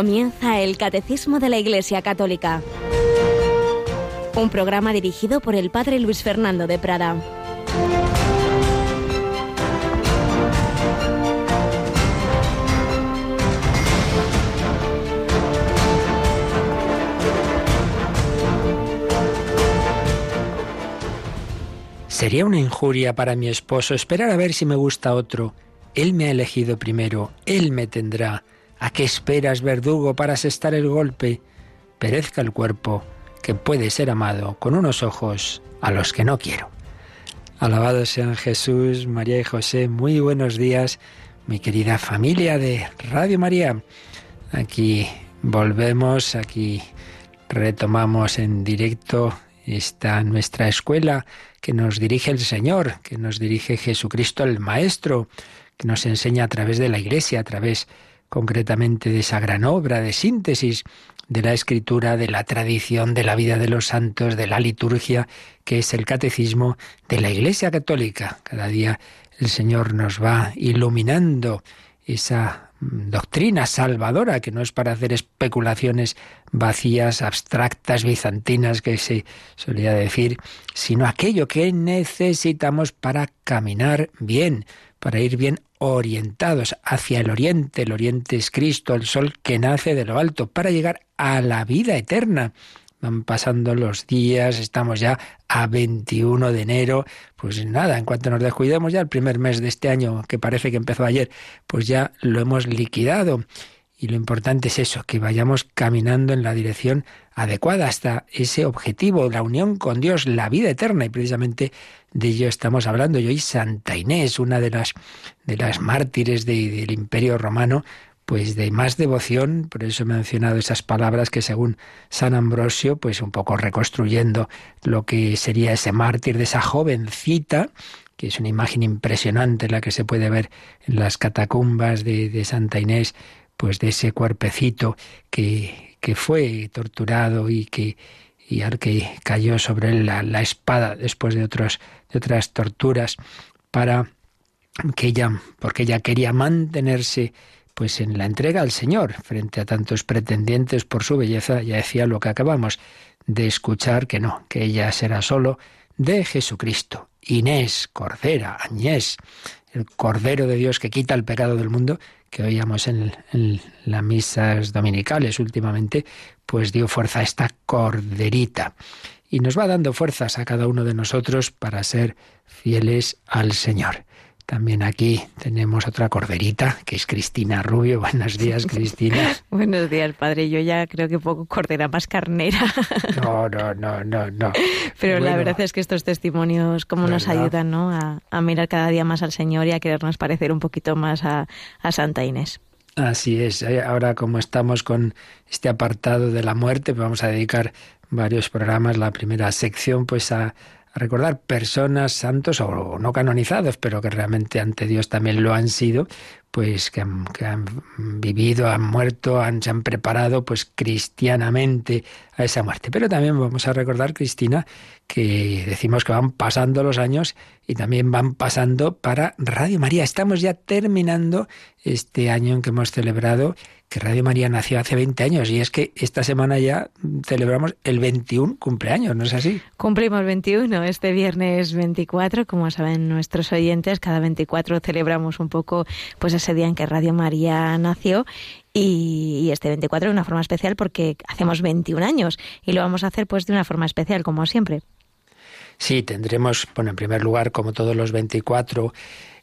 Comienza el Catecismo de la Iglesia Católica, un programa dirigido por el Padre Luis Fernando de Prada. Sería una injuria para mi esposo esperar a ver si me gusta otro. Él me ha elegido primero, él me tendrá. ¿A qué esperas, verdugo, para asestar el golpe? Perezca el cuerpo, que puede ser amado con unos ojos a los que no quiero. Alabado sean Jesús, María y José. Muy buenos días, mi querida familia de Radio María. Aquí volvemos, aquí retomamos en directo esta nuestra escuela que nos dirige el Señor, que nos dirige Jesucristo el Maestro, que nos enseña a través de la Iglesia, a través concretamente de esa gran obra de síntesis de la escritura, de la tradición, de la vida de los santos, de la liturgia, que es el catecismo de la Iglesia Católica. Cada día el Señor nos va iluminando esa doctrina salvadora, que no es para hacer especulaciones vacías, abstractas, bizantinas, que se solía decir, sino aquello que necesitamos para caminar bien, para ir bien orientados hacia el oriente. El oriente es Cristo, el sol que nace de lo alto, para llegar a la vida eterna. Van pasando los días, estamos ya a 21 de enero, pues nada, en cuanto nos descuidemos ya el primer mes de este año, que parece que empezó ayer, pues ya lo hemos liquidado. Y lo importante es eso, que vayamos caminando en la dirección adecuada hasta ese objetivo, la unión con Dios, la vida eterna. Y precisamente de ello estamos hablando. Y hoy Santa Inés, una de las, de las mártires del Imperio Romano, pues de más devoción, por eso he mencionado esas palabras que según San Ambrosio, pues un poco reconstruyendo lo que sería ese mártir de esa jovencita, que es una imagen impresionante la que se puede ver en las catacumbas de, de Santa Inés, pues de ese cuerpecito que, que fue torturado y que y al que cayó sobre él la, la, espada después de otros de otras torturas para que ella porque ella quería mantenerse pues en la entrega al Señor frente a tantos pretendientes por su belleza. Ya decía lo que acabamos de escuchar que no que ella será solo de Jesucristo. Inés Cordera Añés el Cordero de Dios que quita el pecado del mundo que oíamos en, las misas dominicales últimamente, pues dio fuerza a esta corderita. Y nos va dando fuerzas a cada uno de nosotros para ser fieles al Señor. También aquí tenemos otra corderita, que es Cristina Rubio. Buenos días, Cristina. Buenos días, padre. Yo ya creo que poco cordera, más carnera. no, no, no, no, no. Pero bueno, la verdad es que estos testimonios, cómo nos ayudan ¿no? a, a, mirar cada día más al Señor y a querernos parecer un poquito más a, a Santa Inés. Así es. Ahora como estamos con este apartado de la muerte, vamos a dedicar varios programas, la primera sección, pues a a recordar personas santos o no canonizados, pero que realmente ante Dios también lo han sido, pues que han, vivido, han muerto, han, se han preparado pues cristianamente a esa muerte. Pero también vamos a recordar, Cristina, que decimos que van pasando los años y también van pasando para Radio María. Estamos ya terminando este año en que hemos celebrado que Radio María nació hace 20 años y es que esta semana ya celebramos el 21 cumpleaños, ¿no es así? Cumplimos 21 este viernes 24, como saben nuestros oyentes, cada 24 celebramos un poco pues ese día en que Radio María nació y, este 24 de una forma especial porque hacemos 21 años y lo vamos a hacer pues de una forma especial como siempre. Sí, tendremos, bueno, en primer lugar, como todos los 24,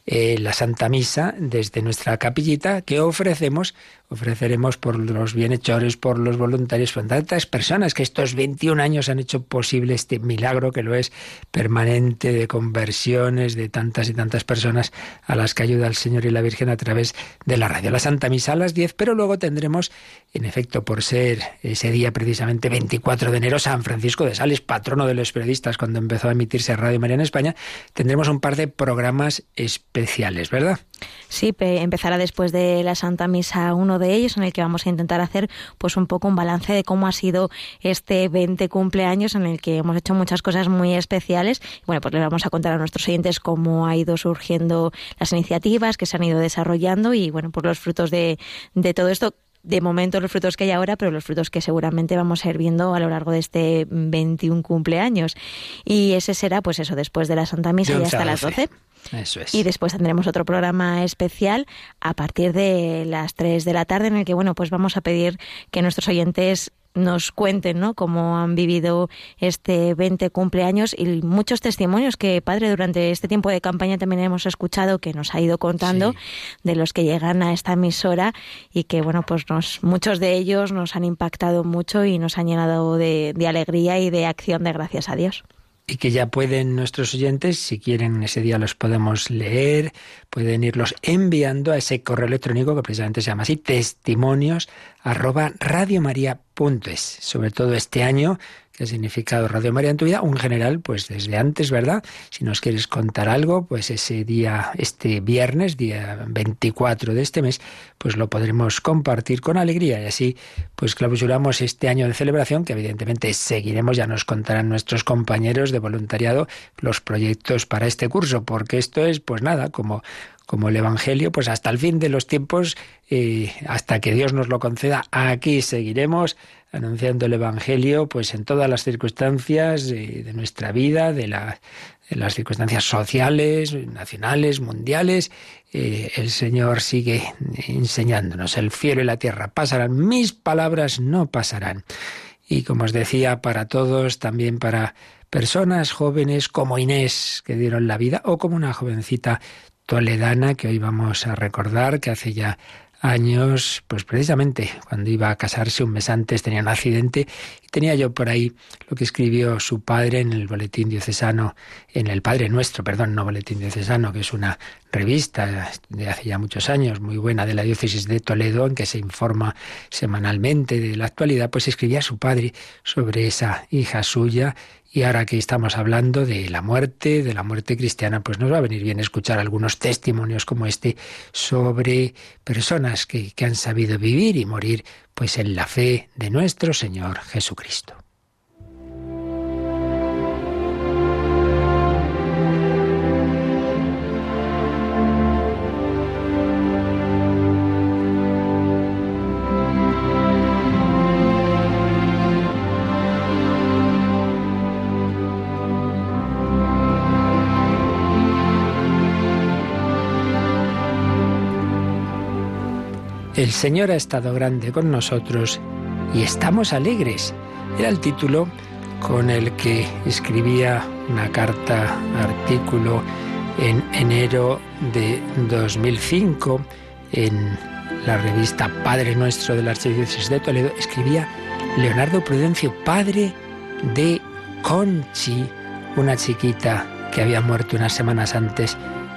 eh, la Santa Misa desde nuestra capillita que ofrecemos, ofreceremos por los bienhechores, por los voluntarios, por tantas personas que estos 21 años han hecho posible este milagro que lo es permanente de conversiones de tantas y tantas personas a las que ayuda el Señor y la Virgen a través de la radio. La Santa Misa a las 10, pero luego tendremos, en efecto, por ser ese día precisamente 24 de enero, San Francisco de Sales, patrono de los periodistas cuando empezó a emitirse Radio María en España, tendremos un par de programas especiales especiales, ¿verdad? Sí, empezará después de la Santa Misa uno de ellos, en el que vamos a intentar hacer pues un poco un balance de cómo ha sido este 20 cumpleaños, en el que hemos hecho muchas cosas muy especiales. Bueno, pues le vamos a contar a nuestros oyentes cómo ha ido surgiendo las iniciativas que se han ido desarrollando y bueno, pues los frutos de, de todo esto de momento los frutos que hay ahora, pero los frutos que seguramente vamos a ir viendo a lo largo de este 21 cumpleaños. Y ese será, pues eso, después de la Santa Misa y hasta las 12. Eso es. Y después tendremos otro programa especial a partir de las 3 de la tarde en el que, bueno, pues vamos a pedir que nuestros oyentes nos cuenten ¿no? cómo han vivido este 20 cumpleaños y muchos testimonios que, padre, durante este tiempo de campaña también hemos escuchado que nos ha ido contando de los que llegan a esta emisora y que, bueno, pues nos, muchos de ellos nos han impactado mucho y nos han llenado de, de alegría y de acción de gracias a Dios y que ya pueden nuestros oyentes, si quieren ese día los podemos leer, pueden irlos enviando a ese correo electrónico que precisamente se llama así, testimonios arroba radiomaria.es. Sobre todo este año ha significado Radio María en tu vida, un general, pues desde antes, ¿verdad? Si nos quieres contar algo, pues ese día, este viernes, día 24 de este mes, pues lo podremos compartir con alegría y así, pues clausuramos este año de celebración que evidentemente seguiremos, ya nos contarán nuestros compañeros de voluntariado los proyectos para este curso, porque esto es, pues nada, como como el Evangelio, pues hasta el fin de los tiempos, eh, hasta que Dios nos lo conceda, aquí seguiremos anunciando el Evangelio, pues en todas las circunstancias de, nuestra vida, de, las circunstancias sociales, nacionales, mundiales. Eh, el Señor sigue enseñándonos, el cielo y la tierra pasarán, mis palabras no pasarán. Y como os decía, para todos, también para personas jóvenes como Inés, que dieron la vida, o como una jovencita toledana que hoy vamos a recordar, que hace ya años, pues precisamente cuando iba a casarse un mes antes tenía un accidente y tenía yo por ahí lo que escribió su padre en el boletín diocesano, en el Padre Nuestro, perdón, no boletín diocesano, que es una revista de hace ya muchos años muy buena de la diócesis de Toledo en que se informa semanalmente de la actualidad, pues escribía su padre sobre esa hija suya y ahora que estamos hablando de la muerte, de la muerte cristiana, pues nos va a venir bien escuchar algunos testimonios como este sobre personas que, que han sabido vivir y morir pues en la fe de nuestro Señor Jesucristo. El Señor ha estado grande con nosotros y estamos alegres. Era el título con el que escribía una carta, artículo en enero de 2005 en la revista Padre Nuestro de la Archidiócesis de Toledo, escribía Leonardo Prudencio, padre de Conchi, una chiquita que había muerto unas semanas antes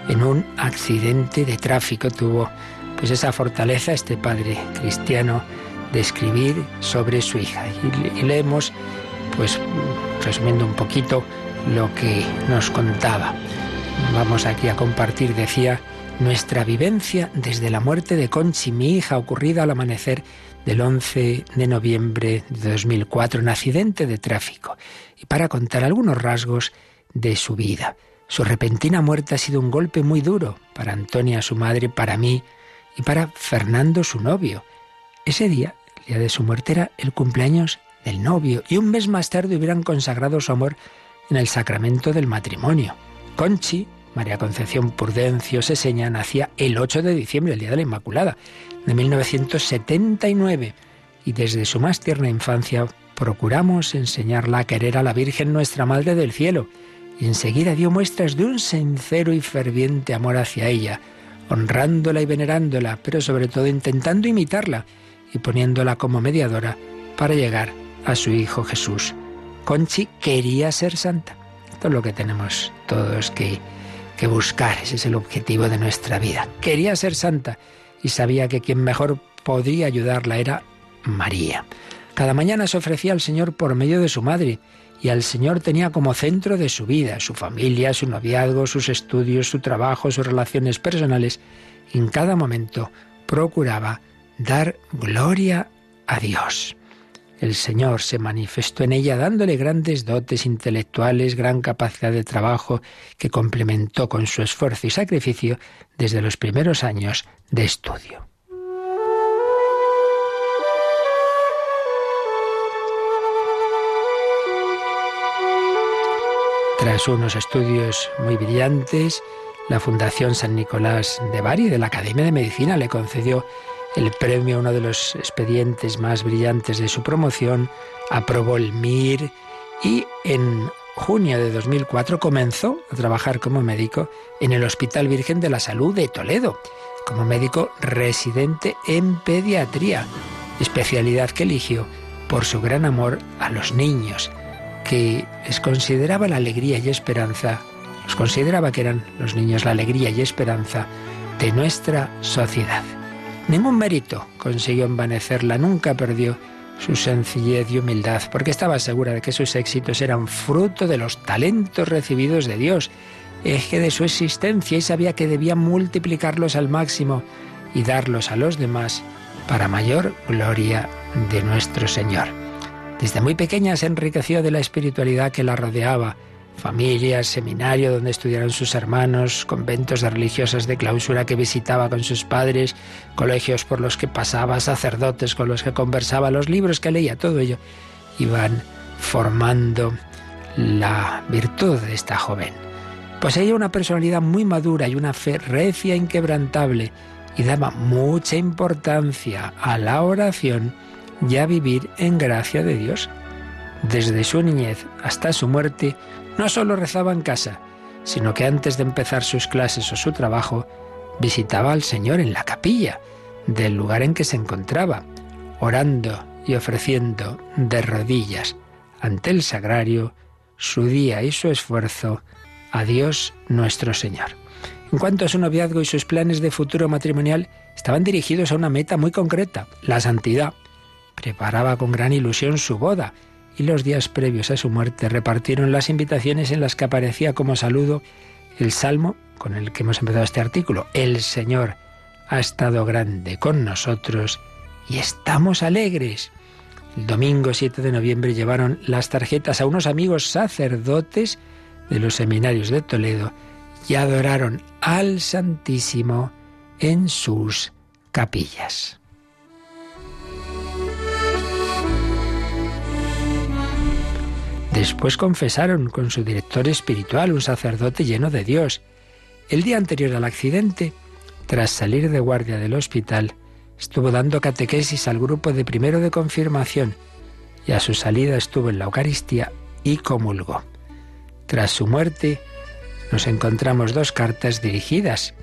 en un accidente de tráfico. Tuvo pues esa fortaleza, este padre cristiano, de escribir sobre su hija. Y, leemos, pues resumiendo un poquito lo que nos contaba. Vamos aquí a compartir, decía, nuestra vivencia desde la muerte de Conchi, mi hija, ocurrida al amanecer del 11 de noviembre de 2004, un accidente de tráfico, y para contar algunos rasgos de su vida. Su repentina muerte ha sido un golpe muy duro para Antonia, su madre, para mí, y para Fernando, su novio. Ese día, el día de su muerte, era el cumpleaños del novio y un mes más tarde hubieran consagrado su amor en el sacramento del matrimonio. Conchi, María Concepción Prudencio Seseña, nacía el 8 de diciembre, el día de la Inmaculada, de 1979, y desde su más tierna infancia procuramos enseñarla a querer a la Virgen nuestra Madre del Cielo, y enseguida dio muestras de un sincero y ferviente amor hacia ella, honrándola y venerándola, pero sobre todo intentando imitarla y poniéndola como mediadora para llegar a su Hijo Jesús. Conchi quería ser santa. Esto es lo que tenemos todos que, que buscar, ese es el objetivo de nuestra vida. Quería ser santa y sabía que quien mejor podría ayudarla era María. Cada mañana se ofrecía al Señor por medio de su madre y al Señor tenía como centro de su vida, su familia, su noviazgo, sus estudios, su trabajo, sus relaciones personales. Y en cada momento procuraba dar gloria a Dios. El Señor se manifestó en ella dándole grandes dotes intelectuales, gran capacidad de trabajo que complementó con su esfuerzo y sacrificio desde los primeros años de estudio. Tras unos estudios muy brillantes, la Fundación San Nicolás de Bari de la Academia de Medicina le concedió el premio a uno de los expedientes más brillantes de su promoción, aprobó el MIR y en junio de 2004 comenzó a trabajar como médico en el Hospital Virgen de la Salud de Toledo, como médico residente en pediatría, especialidad que eligió por su gran amor a los niños, que les consideraba la alegría y esperanza, los consideraba que eran los niños la alegría y esperanza de nuestra sociedad. Ningún mérito consiguió envanecerla, nunca perdió su sencillez y humildad, porque estaba segura de que sus éxitos eran fruto de los talentos recibidos de Dios, eje de su existencia y sabía que debía multiplicarlos al máximo y darlos a los demás para mayor gloria de nuestro Señor. Desde muy pequeña se enriqueció de la espiritualidad que la rodeaba, familias, seminario donde estudiaron sus hermanos, conventos de religiosas de clausura que visitaba con sus padres, colegios por los que pasaba, sacerdotes con los que conversaba, los libros que leía, todo ello iban formando la virtud de esta joven. Poseía una personalidad muy madura y una fe recia inquebrantable y daba mucha importancia a la oración y a vivir en gracia de Dios. Desde su niñez hasta su muerte, no solo rezaba en casa, sino que antes de empezar sus clases o su trabajo, visitaba al Señor en la capilla del lugar en que se encontraba, orando y ofreciendo de rodillas ante el sagrario su día y su esfuerzo a Dios nuestro Señor. En cuanto a su noviazgo y sus planes de futuro matrimonial, estaban dirigidos a una meta muy concreta, la santidad. Preparaba con gran ilusión su boda y los días previos a su muerte repartieron las invitaciones en las que aparecía como saludo el salmo con el que hemos empezado este artículo. El Señor ha estado grande con nosotros y estamos alegres. El domingo 7 de noviembre llevaron las tarjetas a unos amigos sacerdotes de los seminarios de Toledo y adoraron al Santísimo en sus capillas. Después confesaron con su director espiritual, un sacerdote lleno de Dios. El día anterior al accidente, tras salir de guardia del hospital, estuvo dando catequesis al grupo de primero de confirmación y a su salida estuvo en la Eucaristía y comulgó. Tras su muerte, nos encontramos dos cartas dirigidas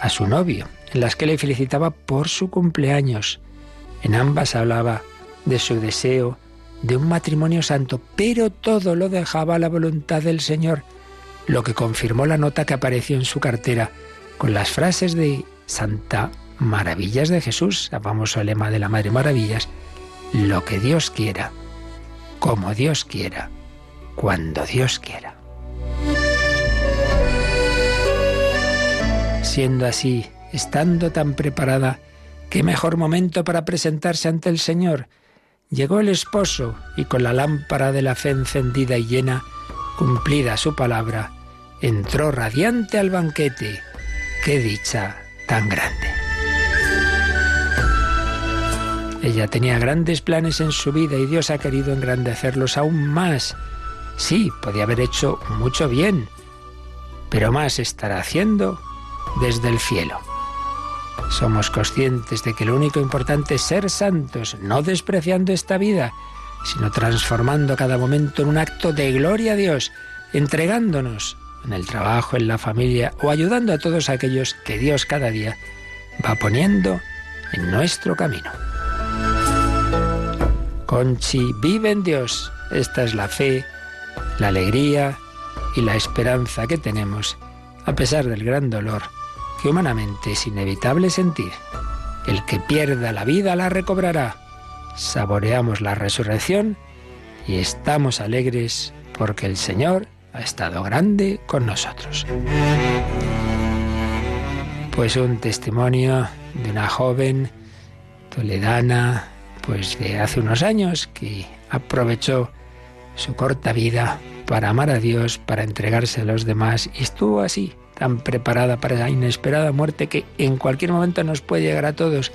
a su novio, en las que le felicitaba por su cumpleaños. En ambas hablaba de su deseo de un matrimonio santo, pero todo lo dejaba a la voluntad del Señor, lo que confirmó la nota que apareció en su cartera con las frases de Santa Maravillas de Jesús, el famoso lema de la Madre Maravillas, lo que Dios quiera, como Dios quiera, cuando Dios quiera. Siendo así, estando tan preparada, qué mejor momento para presentarse ante el Señor, Llegó el esposo y con la lámpara de la fe encendida y llena, cumplida su palabra, entró radiante al banquete. ¡Qué dicha tan grande! Ella tenía grandes planes en su vida y Dios ha querido engrandecerlos aún más. Sí, podía haber hecho mucho bien, pero más estará haciendo desde el cielo. Somos conscientes de que lo único importante es ser santos, no despreciando esta vida, sino transformando cada momento en un acto de gloria a Dios, entregándonos en el trabajo, en la familia o ayudando a todos aquellos que Dios cada día va poniendo en nuestro camino. Conchi, vive en Dios. Esta es la fe, la alegría y la esperanza que tenemos a pesar del gran dolor que humanamente es inevitable sentir. El que pierda la vida la recobrará. Saboreamos la resurrección y estamos alegres porque el Señor ha estado grande con nosotros. Pues un testimonio de una joven toledana, pues de hace unos años, que aprovechó su corta vida para amar a Dios, para entregarse a los demás, y estuvo así, tan preparada para esa inesperada muerte que en cualquier momento nos puede llegar a todos.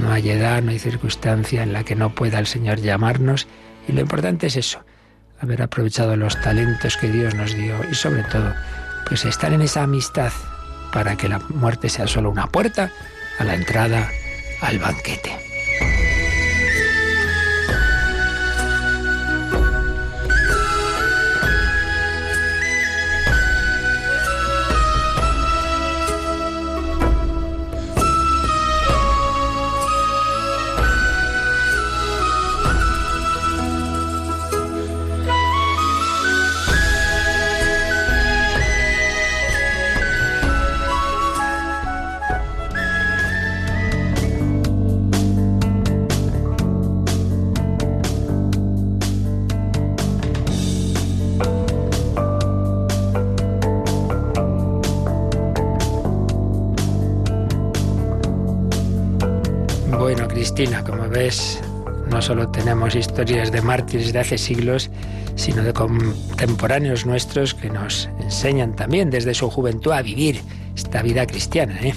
No hay edad, no hay circunstancia en la que no pueda el Señor llamarnos y lo importante es eso, haber aprovechado los talentos que Dios nos dio y sobre todo, pues estar en esa amistad para que la muerte sea solo una puerta a la entrada al banquete. Como ves, no solo tenemos historias de mártires de hace siglos, sino de contemporáneos nuestros que nos enseñan también desde su juventud a vivir esta vida cristiana. ¿eh?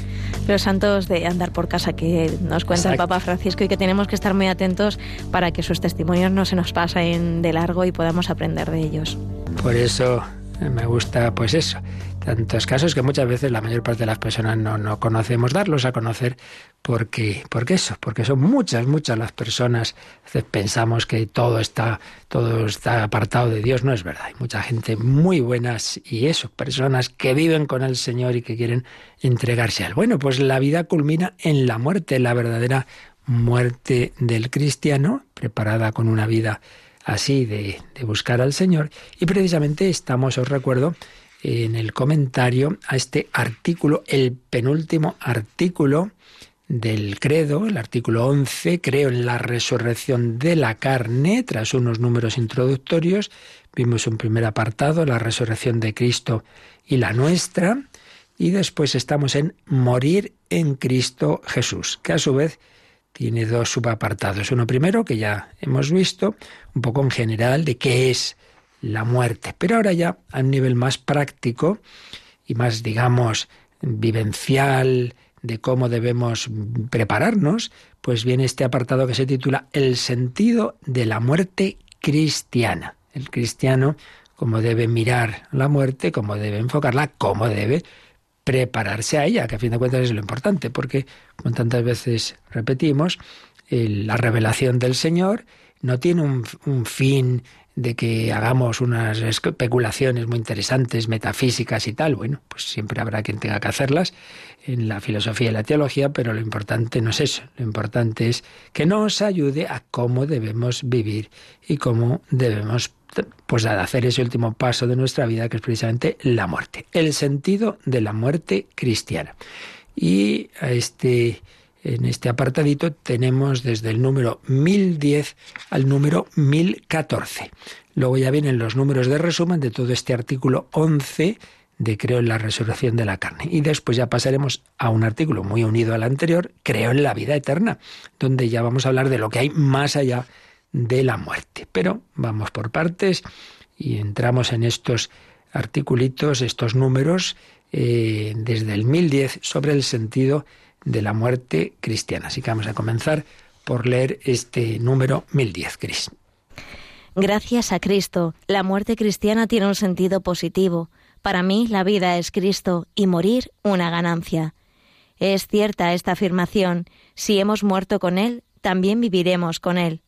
Los santos de andar por casa que nos cuenta el Papa Francisco y que tenemos que estar muy atentos para que sus testimonios no se nos pasen de largo y podamos aprender de ellos. Por eso me gusta pues eso, tantos casos que muchas veces la mayor parte de las personas no, no conocemos, darlos a conocer porque, porque eso, porque son muchas, muchas las personas, pensamos que todo está, todo está apartado de Dios, no es verdad, hay mucha gente muy buenas y eso, personas que viven con el Señor y que quieren entregarse a Él. Bueno, pues la vida culmina en la muerte, la verdadera muerte del cristiano, preparada con una vida así de, de buscar al Señor, y precisamente estamos, os recuerdo, en el comentario a este artículo, el penúltimo artículo del credo, el artículo 11, creo en la resurrección de la carne, tras unos números introductorios, vimos un primer apartado, la resurrección de Cristo y la nuestra, y después estamos en morir en Cristo Jesús, que a su vez tiene dos subapartados. Uno primero, que ya hemos visto, un poco en general, de qué es la muerte. Pero ahora ya a un nivel más práctico y más, digamos, vivencial, de cómo debemos prepararnos, pues viene este apartado que se titula El sentido de la muerte cristiana. El cristiano, cómo debe mirar la muerte, cómo debe enfocarla, cómo debe prepararse a ella, que a fin de cuentas es lo importante, porque, como tantas veces repetimos, la revelación del Señor no tiene un, un fin de que hagamos unas especulaciones muy interesantes, metafísicas y tal, bueno, pues siempre habrá quien tenga que hacerlas en la filosofía y la teología, pero lo importante no es eso, lo importante es que nos ayude a cómo debemos vivir y cómo debemos pues hacer ese último paso de nuestra vida que es precisamente la muerte, el sentido de la muerte cristiana. Y a este en este apartadito tenemos desde el número 1010 al número 1014. Luego ya vienen los números de resumen de todo este artículo 11 de Creo en la resurrección de la carne. Y después ya pasaremos a un artículo muy unido al anterior, Creo en la vida eterna, donde ya vamos a hablar de lo que hay más allá de la muerte. Pero vamos por partes y entramos en estos articulitos, estos números, eh, desde el 1010 sobre el sentido de la muerte cristiana. Así que vamos a comenzar por leer este número 1010, Cris. Gracias a Cristo, la muerte cristiana tiene un sentido positivo. Para mí la vida es Cristo y morir una ganancia. Es cierta esta afirmación. Si hemos muerto con Él, también viviremos con Él.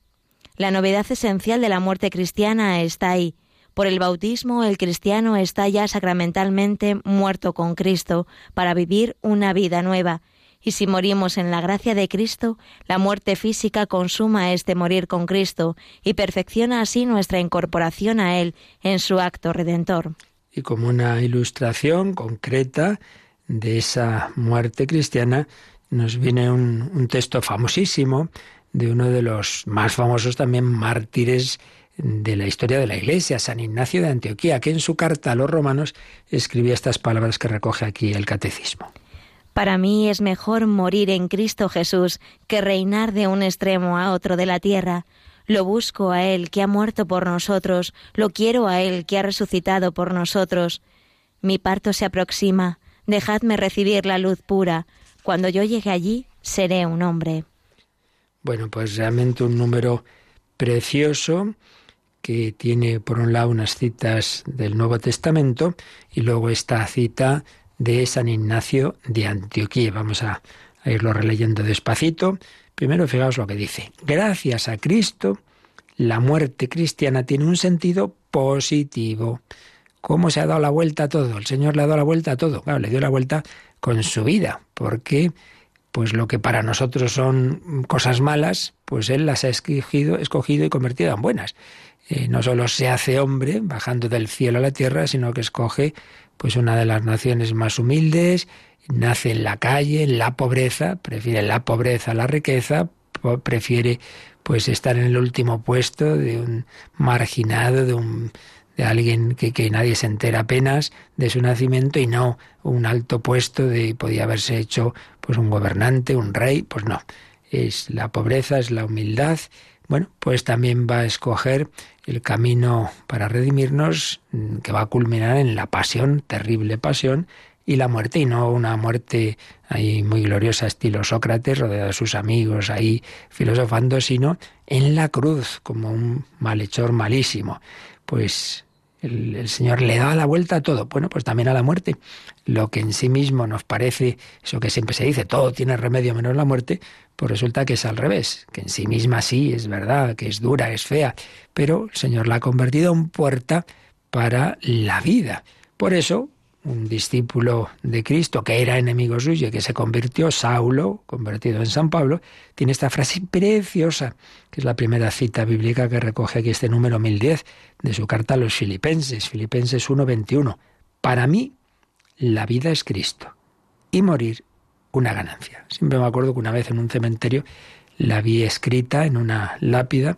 La novedad esencial de la muerte cristiana está ahí. Por el bautismo el cristiano está ya sacramentalmente muerto con Cristo para vivir una vida nueva y si morimos en la gracia de Cristo, la muerte física consuma este morir con Cristo y perfecciona así nuestra incorporación a Él en su acto redentor. Y como una ilustración concreta de esa muerte cristiana, nos viene un, un texto famosísimo de uno de los más famosos también mártires de la historia de la Iglesia, San Ignacio de Antioquía, que en su carta a los romanos escribía estas palabras que recoge aquí el catecismo. Para mí es mejor morir en Cristo Jesús que reinar de un extremo a otro de la tierra. Lo busco a Él que ha muerto por nosotros, lo quiero a Él que ha resucitado por nosotros. Mi parto se aproxima, dejadme recibir la luz pura. Cuando yo llegue allí, seré un hombre. Bueno, pues realmente un número precioso que tiene por un lado unas citas del Nuevo Testamento y luego esta cita de San Ignacio de Antioquía. Vamos a, irlo releyendo despacito. Primero fijaos lo que dice. Gracias a Cristo, la muerte cristiana tiene un sentido positivo. ¿Cómo se ha dado la vuelta a todo? El Señor le ha dado la vuelta a todo. Claro, le dio la vuelta con su vida, porque pues lo que para nosotros son cosas malas, pues Él las ha escogido, escogido y convertido en buenas. Eh, no solo se hace hombre bajando del cielo a la tierra, sino que escoge pues una de las naciones más humildes, nace en la calle, en la pobreza, prefiere la pobreza a la riqueza, prefiere pues estar en el último puesto de un marginado, de un de alguien que, que nadie se entera apenas de su nacimiento y no un alto puesto de podía haberse hecho pues un gobernante, un rey, pues no. Es la pobreza, es la humildad. Bueno, pues también va a escoger el camino para redimirnos mm, que va a culminar en la pasión, terrible pasión, y la muerte, y no una muerte ahí muy gloriosa, estilo Sócrates, rodeado de sus amigos ahí filosofando, sino en la cruz, como un malhechor malísimo. Pues el, el, Señor le da la vuelta a todo. Bueno, pues también a la muerte. Lo que en sí mismo nos parece, eso que siempre se dice, todo tiene remedio menos la muerte, pues resulta que es al revés, que en sí misma sí, es verdad, que es dura, es fea, pero el Señor la ha convertido en puerta para la vida. Por eso, un discípulo de Cristo que era enemigo suyo y que se convirtió, Saulo, convertido en San Pablo, tiene esta frase preciosa, que es la primera cita bíblica que recoge aquí este número 1010 de su carta a los filipenses, Filipenses 1.21. Para mí, la vida es Cristo y morir una ganancia. Siempre me acuerdo que una vez en un cementerio la vi escrita en una lápida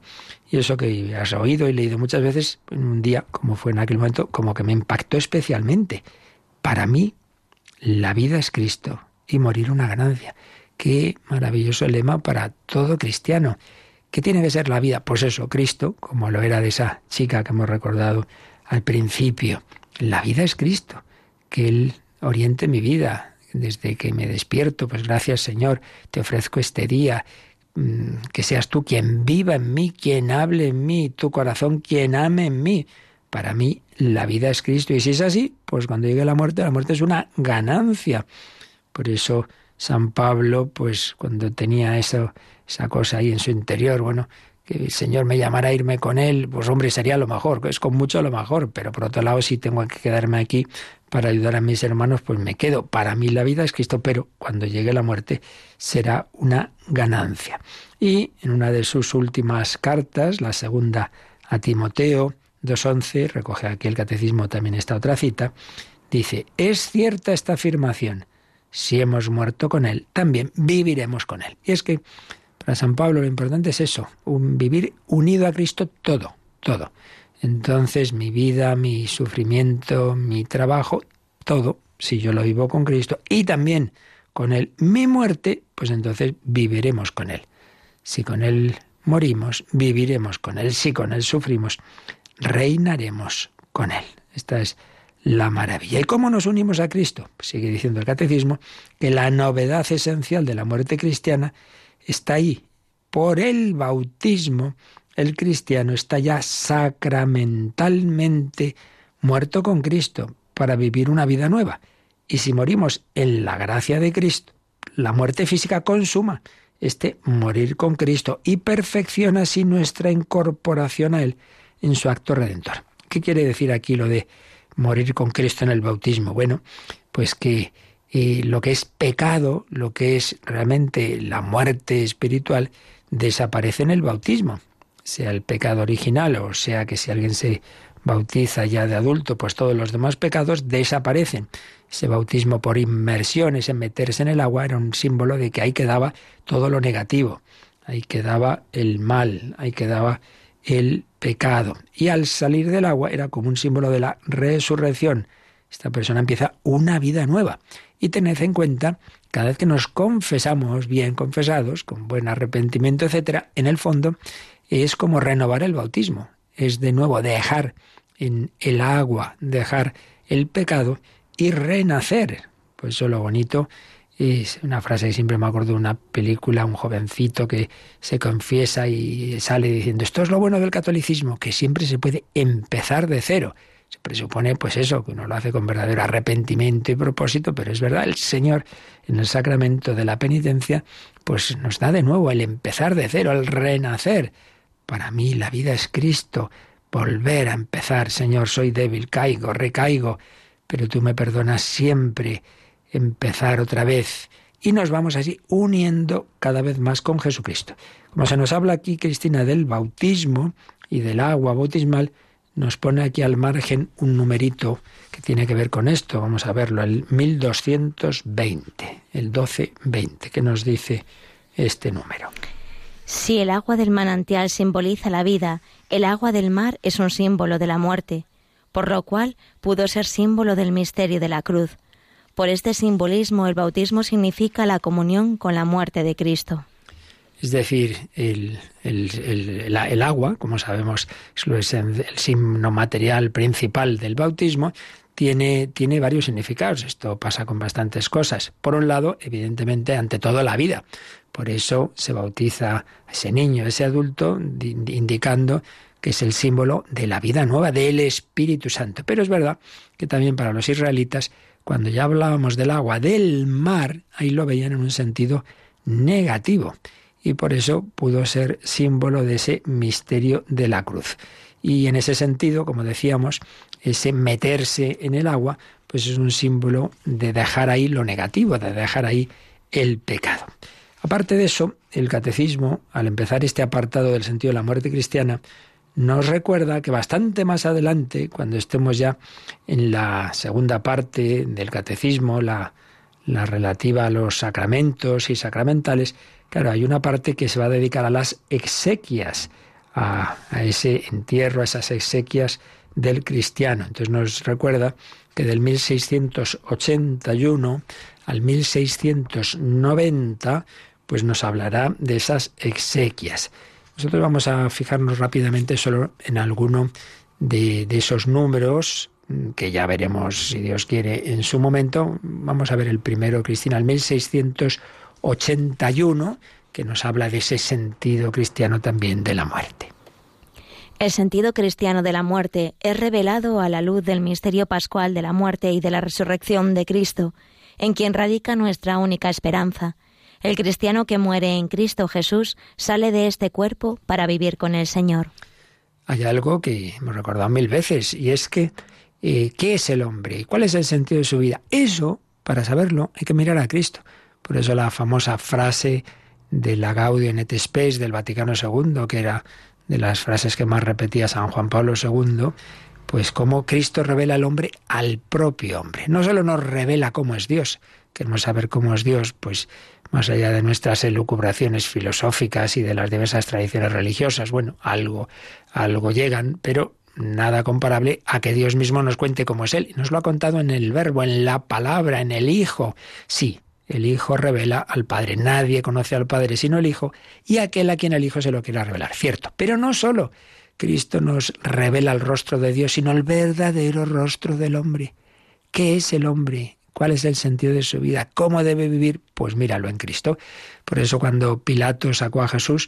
y eso que has oído y leído muchas veces, en un día, como fue en aquel momento, como que me impactó especialmente. Para mí, la vida es Cristo y morir una ganancia. Qué maravilloso lema para todo cristiano. ¿Qué tiene que ser la vida? Pues eso, Cristo, como lo era de esa chica que hemos recordado al principio. La vida es Cristo. Que Él oriente mi vida, desde que me despierto, pues gracias Señor, te ofrezco este día, mm, que seas tú quien viva en mí, quien hable en mí, tu corazón quien ame en mí. Para mí la vida es Cristo y si es así, pues cuando llegue la muerte, la muerte es una ganancia. Por eso San Pablo, pues cuando tenía eso, esa cosa ahí en su interior, bueno, que el Señor me llamara a irme con Él, pues hombre, sería lo mejor, es con mucho lo mejor, pero por otro lado, si tengo que quedarme aquí para ayudar a mis hermanos, pues me quedo. Para mí la vida es Cristo, pero cuando llegue la muerte será una ganancia. Y en una de sus últimas cartas, la segunda a Timoteo 2.11, recoge aquí el catecismo también esta otra cita, dice, es cierta esta afirmación, si hemos muerto con Él, también viviremos con Él. Y es que para San Pablo lo importante es eso, vivir unido a Cristo todo, todo. Entonces mi vida, mi sufrimiento, mi trabajo, todo, si yo lo vivo con Cristo y también con Él, mi muerte, pues entonces viviremos con Él. Si con Él morimos, viviremos con Él. Si con Él sufrimos, reinaremos con Él. Esta es la maravilla. ¿Y cómo nos unimos a Cristo? Pues sigue diciendo el catecismo que la novedad esencial de la muerte cristiana está ahí. Por el bautismo, el cristiano está ya sacramentalmente muerto con Cristo para vivir una vida nueva. Y si morimos en la gracia de Cristo, la muerte física consuma este morir con Cristo y perfecciona así nuestra incorporación a Él en su acto redentor. ¿Qué quiere decir aquí lo de morir con Cristo en el bautismo? Bueno, pues que y lo que es pecado, lo que es realmente la muerte espiritual, desaparece en el bautismo. Sea el pecado original o sea que si alguien se bautiza ya de adulto, pues todos los demás pecados desaparecen. Ese bautismo por inmersión, ese meterse en el agua, era un símbolo de que ahí quedaba todo lo negativo, ahí quedaba el mal, ahí quedaba el pecado. Y al salir del agua era como un símbolo de la resurrección. Esta persona empieza una vida nueva. Y tened en cuenta, cada vez que nos confesamos bien confesados, con buen arrepentimiento, etcétera, en el fondo es como renovar el bautismo. Es de nuevo dejar en el agua, dejar el pecado y renacer. Pues eso lo bonito Es una frase que siempre me acuerdo de una película, un jovencito que se confiesa y sale diciendo, esto es lo bueno del catolicismo, que siempre se puede empezar de cero. Se presupone, pues eso, que uno lo hace con verdadero arrepentimiento y propósito, pero es verdad, el Señor en el sacramento de la penitencia, pues nos da de nuevo el empezar de cero, el renacer. Para mí la vida es Cristo, volver a empezar, Señor, soy débil, caigo, recaigo, pero tú me perdonas siempre, empezar otra vez. Y nos vamos así uniendo cada vez más con Jesucristo. Como se nos habla aquí, Cristina, del bautismo y del agua bautismal, nos pone aquí al margen un numerito que tiene que ver con esto. Vamos a verlo, el 1220, el 1220, que nos dice este número. Si el agua del manantial simboliza la vida, el agua del mar es un símbolo de la muerte, por lo cual pudo ser símbolo del misterio de la cruz. Por este simbolismo el bautismo significa la comunión con la muerte de Cristo. Es decir, el, agua, como sabemos, es el signo material principal del bautismo, tiene, tiene varios significados. Esto pasa con bastantes cosas. Por un lado, evidentemente, ante todo la vida. Por eso se bautiza a ese niño, a ese adulto, indicando que es el símbolo de la vida nueva, del Espíritu Santo. Pero es verdad que también para los israelitas, cuando ya hablábamos del agua del mar, ahí lo veían en un sentido negativo. Y por eso pudo ser símbolo de ese misterio de la cruz. Y en ese sentido, como decíamos, ese meterse en el agua, pues es un símbolo de dejar ahí lo negativo, de dejar ahí el pecado. Aparte de eso, el catecismo, al empezar este apartado del sentido de la muerte cristiana, nos recuerda que bastante más adelante, cuando estemos ya en la segunda parte del catecismo, la, relativa a los sacramentos y sacramentales, claro, hay una parte que se va a dedicar a las exequias, a, ese entierro, a esas exequias del cristiano. Entonces nos recuerda que del 1681 al 1690 pues nos hablará de esas exequias. Nosotros vamos a fijarnos rápidamente solo en alguno de, esos números mm, que ya veremos, si Dios quiere, en su momento. Vamos a ver el primero, Cristina, el 1681, que nos habla de ese sentido cristiano también de la muerte. El sentido cristiano de la muerte es revelado a la luz del misterio pascual de la muerte y de la resurrección de Cristo, en quien radica nuestra única esperanza el cristiano que muere en Cristo Jesús sale de este cuerpo para vivir con el Señor. Hay algo que hemos recordado mil veces y es que eh, ¿qué es el hombre? ¿Cuál es el sentido de su vida? Eso, para saberlo, hay que mirar a Cristo. Por eso la famosa frase de la Gaudium et Spes del Vaticano II, que era de las frases que más repetía San Juan Pablo II, pues cómo Cristo revela al hombre al propio hombre. No solo nos revela cómo es Dios, queremos saber cómo es Dios, pues más allá de nuestras elucubraciones filosóficas y de las diversas tradiciones religiosas, bueno, algo, algo llegan, pero nada comparable a que Dios mismo nos cuente cómo es Él. Nos lo ha contado en el verbo, en la palabra, en el Hijo. Sí, el Hijo revela al Padre. Nadie conoce al Padre sino el Hijo y aquel a quien el Hijo se lo quiera revelar. Cierto, pero no solo Cristo nos revela el rostro de Dios, sino el verdadero rostro del hombre. ¿Qué es el hombre? ¿Cuál es el sentido de su vida? ¿Cómo debe vivir? Pues míralo en Cristo. Por eso cuando Pilato sacó a Jesús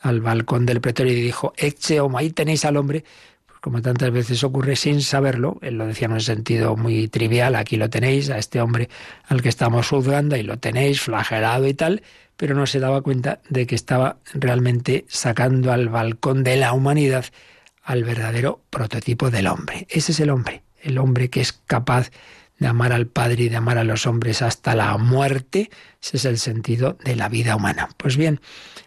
al balcón del pretorio y dijo, Eche homo, ahí tenéis al hombre, como tantas veces ocurre sin saberlo, él lo decía en un sentido muy trivial, aquí lo tenéis, a este hombre al que estamos juzgando, y lo tenéis flagelado y tal, pero no se daba cuenta de que estaba realmente sacando al balcón de la humanidad al verdadero prototipo del hombre. Ese es el hombre, el hombre que es capaz de amar al Padre y de amar a los hombres hasta la muerte, ese es el sentido de la vida humana. Pues bien,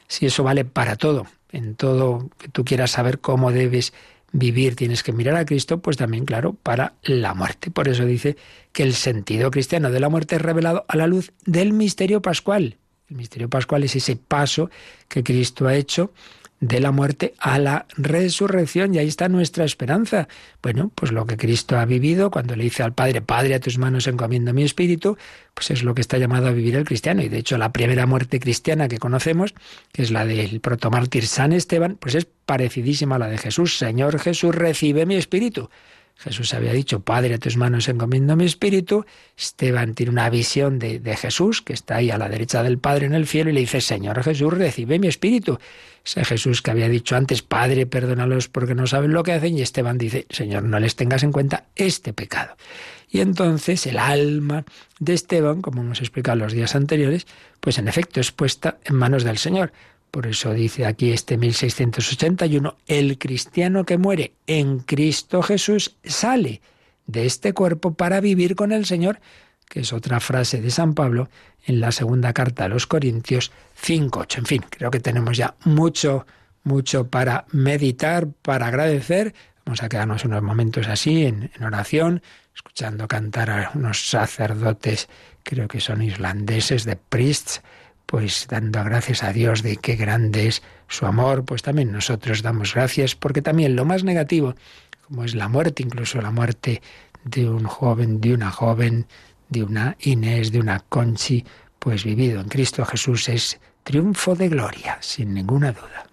si eso vale para todo, en todo que tú quieras saber cómo debes vivir, tienes que mirar a Cristo, pues también, claro, para la muerte. Por eso dice que el sentido cristiano de la muerte es revelado a la luz del misterio pascual. El misterio pascual es ese paso que Cristo ha hecho de la muerte a la resurrección y ahí está nuestra esperanza. Bueno, pues lo que Cristo ha vivido cuando le dice al Padre, Padre, a tus manos encomiendo mi espíritu, pues es lo que está llamado a vivir el cristiano. Y de hecho la primera muerte cristiana que conocemos, que es la del protomártir San Esteban, pues es parecidísima a la de Jesús. Señor Jesús, recibe mi espíritu. Jesús había dicho, Padre, a tus manos encomiendo mi espíritu. Esteban tiene una visión de, de, Jesús, que está ahí a la derecha del Padre en el cielo, y le dice, Señor Jesús, recibe mi espíritu. Ese Jesús que había dicho antes, Padre, perdónalos porque no saben lo que hacen, y Esteban dice, Señor, no les tengas en cuenta este pecado. Y entonces el alma de Esteban, como hemos explicado los días anteriores, pues en efecto es puesta en manos del Señor. Por eso dice aquí este 1681, el cristiano que muere en Cristo Jesús sale de este cuerpo para vivir con el Señor, que es otra frase de San Pablo en la segunda carta a los Corintios 5.8. En fin, creo que tenemos ya mucho, mucho para meditar, para agradecer. Vamos a quedarnos unos momentos así en, oración, escuchando cantar a unos sacerdotes, creo que son irlandeses, de priests, pues dando gracias a Dios de qué grande es su amor, pues también nosotros damos gracias, porque también lo más negativo, como es la muerte, incluso la muerte de un joven, de una joven, de una Inés, de una Conchi, pues vivido en Cristo Jesús es triunfo de gloria, sin ninguna duda.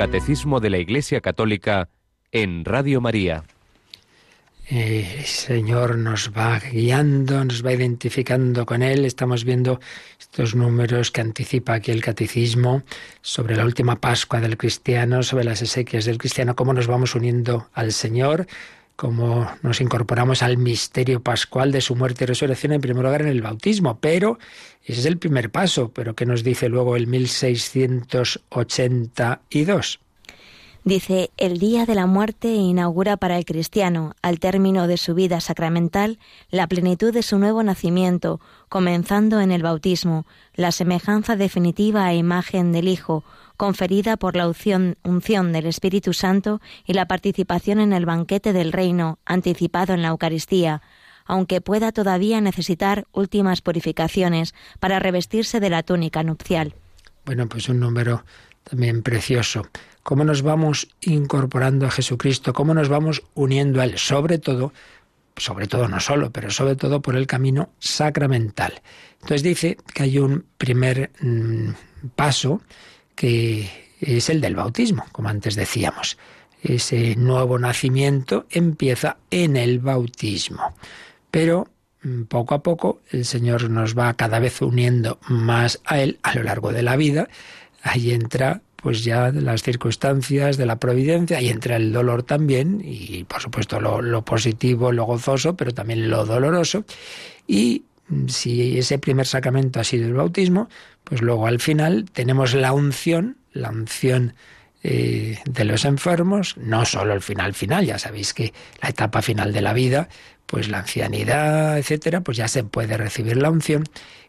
Catecismo de la Iglesia Católica en Radio María. el Señor nos va guiando, nos va identificando con Él. Estamos viendo estos números que anticipa aquí el Catecismo sobre la última Pascua del cristiano, sobre las esequias del cristiano, cómo nos vamos uniendo al Señor como nos incorporamos al misterio pascual de su muerte y resurrección en primer lugar en el bautismo, pero ese es el primer paso, pero ¿qué nos dice luego el 1682? Dice, el día de la muerte inaugura para el cristiano, al término de su vida sacramental, la plenitud de su nuevo nacimiento, comenzando en el bautismo, la semejanza definitiva e imagen del Hijo, conferida por la unción, unción, del Espíritu Santo y la participación en el banquete del reino, anticipado en la Eucaristía, aunque pueda todavía necesitar últimas purificaciones para revestirse de la túnica nupcial. Bueno, pues un número también precioso cómo nos vamos incorporando a Jesucristo, cómo nos vamos uniendo a Él, sobre todo, sobre todo no solo, pero sobre todo por el camino sacramental. Entonces dice que hay un primer mm, paso que es el del bautismo, como antes decíamos. Ese nuevo nacimiento empieza en el bautismo. Pero mm, poco a poco el Señor nos va cada vez uniendo más a Él a lo largo de la vida. Ahí entra pues ya las circunstancias de la providencia y entra el dolor también y por supuesto lo, positivo, lo gozoso, pero también lo doloroso. Y mm, si ese primer sacramento ha sido el bautismo, pues luego al final tenemos la unción, la unción eh, de los enfermos, no solo el final final, ya sabéis que la etapa final de la vida, pues la ancianidad, etcétera, pues ya se puede recibir la unción.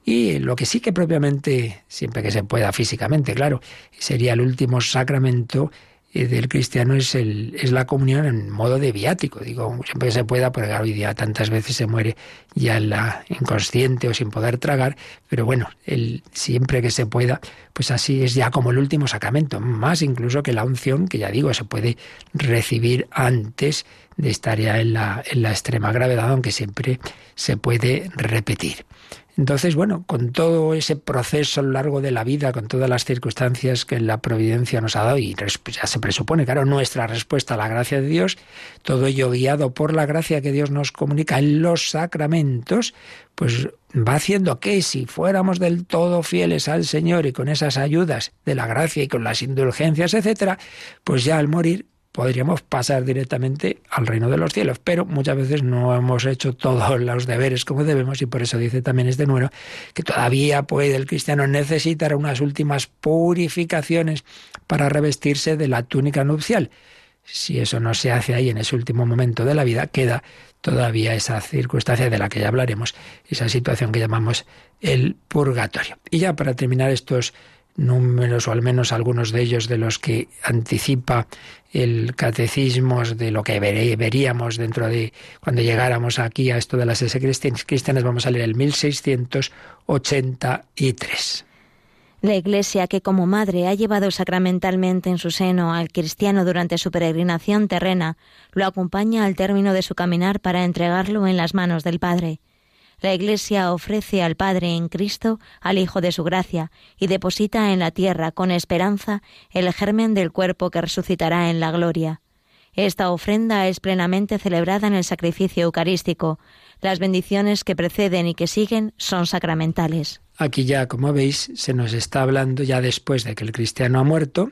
Y lo que sí que propiamente, siempre que se pueda físicamente, claro, sería el último sacramento del cristiano es, el, es la comunión en modo de viático. Digo, siempre que se pueda, porque hoy día tantas veces se muere ya en la inconsciente o sin poder tragar, pero bueno, el, siempre que se pueda, pues así es ya como el último sacramento, más incluso que la unción, que ya digo, se puede recibir antes de estar ya en la, en la extrema gravedad, aunque siempre se puede repetir. Entonces, bueno, con todo ese proceso a lo largo de la vida, con todas las circunstancias que la providencia nos ha dado, y ya se presupone, claro, nuestra respuesta a la gracia de Dios, todo ello guiado por la gracia que Dios nos comunica en los sacramentos, pues va haciendo que si fuéramos del todo fieles al Señor y con esas ayudas de la gracia y con las indulgencias, etcétera, pues ya al morir podríamos pasar directamente al reino de los cielos, pero muchas veces no hemos hecho todos los deberes como debemos y por eso dice también este número que todavía puede el cristiano necesitar unas últimas purificaciones para revestirse de la túnica nupcial. Si eso no se hace ahí en ese último momento de la vida, queda todavía esa circunstancia de la que ya hablaremos, esa situación que llamamos el purgatorio. Y ya para terminar estos números, o al menos algunos de ellos de los que anticipa el catecismo de lo que veríamos dentro de cuando llegáramos aquí a esto de las cristianas, vamos a leer el 1683. La Iglesia, que como madre ha llevado sacramentalmente en su seno al cristiano durante su peregrinación terrena, lo acompaña al término de su caminar para entregarlo en las manos del Padre. La Iglesia ofrece al Padre en Cristo al Hijo de su gracia y deposita en la tierra con esperanza el germen del cuerpo que resucitará en la gloria. Esta ofrenda es plenamente celebrada en el sacrificio eucarístico. Las bendiciones que preceden y que siguen son sacramentales. Aquí ya, como veis, se nos está hablando ya después de que el cristiano ha muerto,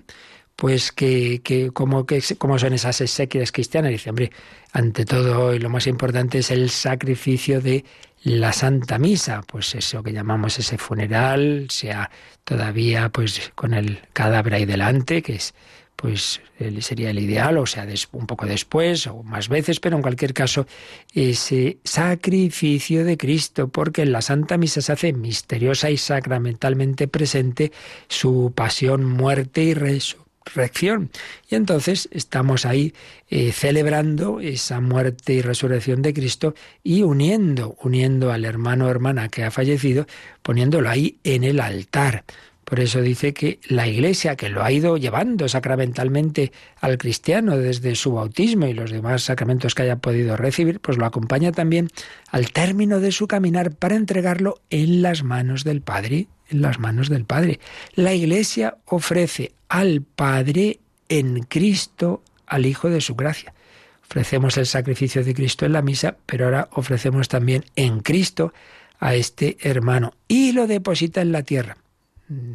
pues que, que, como, que como son esas exequias cristianas. Dice, hombre, ante todo y lo más importante es el sacrificio de la Santa Misa, pues eso que llamamos ese funeral, sea todavía pues con el cadáver ahí delante, que es pues sería el ideal, o sea, un poco después o más veces, pero en cualquier caso, ese sacrificio de Cristo, porque en la Santa Misa se hace misteriosa y sacramentalmente presente su pasión, muerte y resurrección resurrección. Y entonces estamos ahí eh, celebrando esa muerte y resurrección de Cristo y uniendo, uniendo al hermano o hermana que ha fallecido, poniéndolo ahí en el altar. Por eso dice que la Iglesia, que lo ha ido llevando sacramentalmente al cristiano desde su bautismo y los demás sacramentos que haya podido recibir, pues lo acompaña también al término de su caminar para entregarlo en las manos del Padre, en las manos del Padre. La Iglesia ofrece al Padre en Cristo al Hijo de su gracia. Ofrecemos el sacrificio de Cristo en la misa, pero ahora ofrecemos también en Cristo a este hermano y lo deposita en la tierra.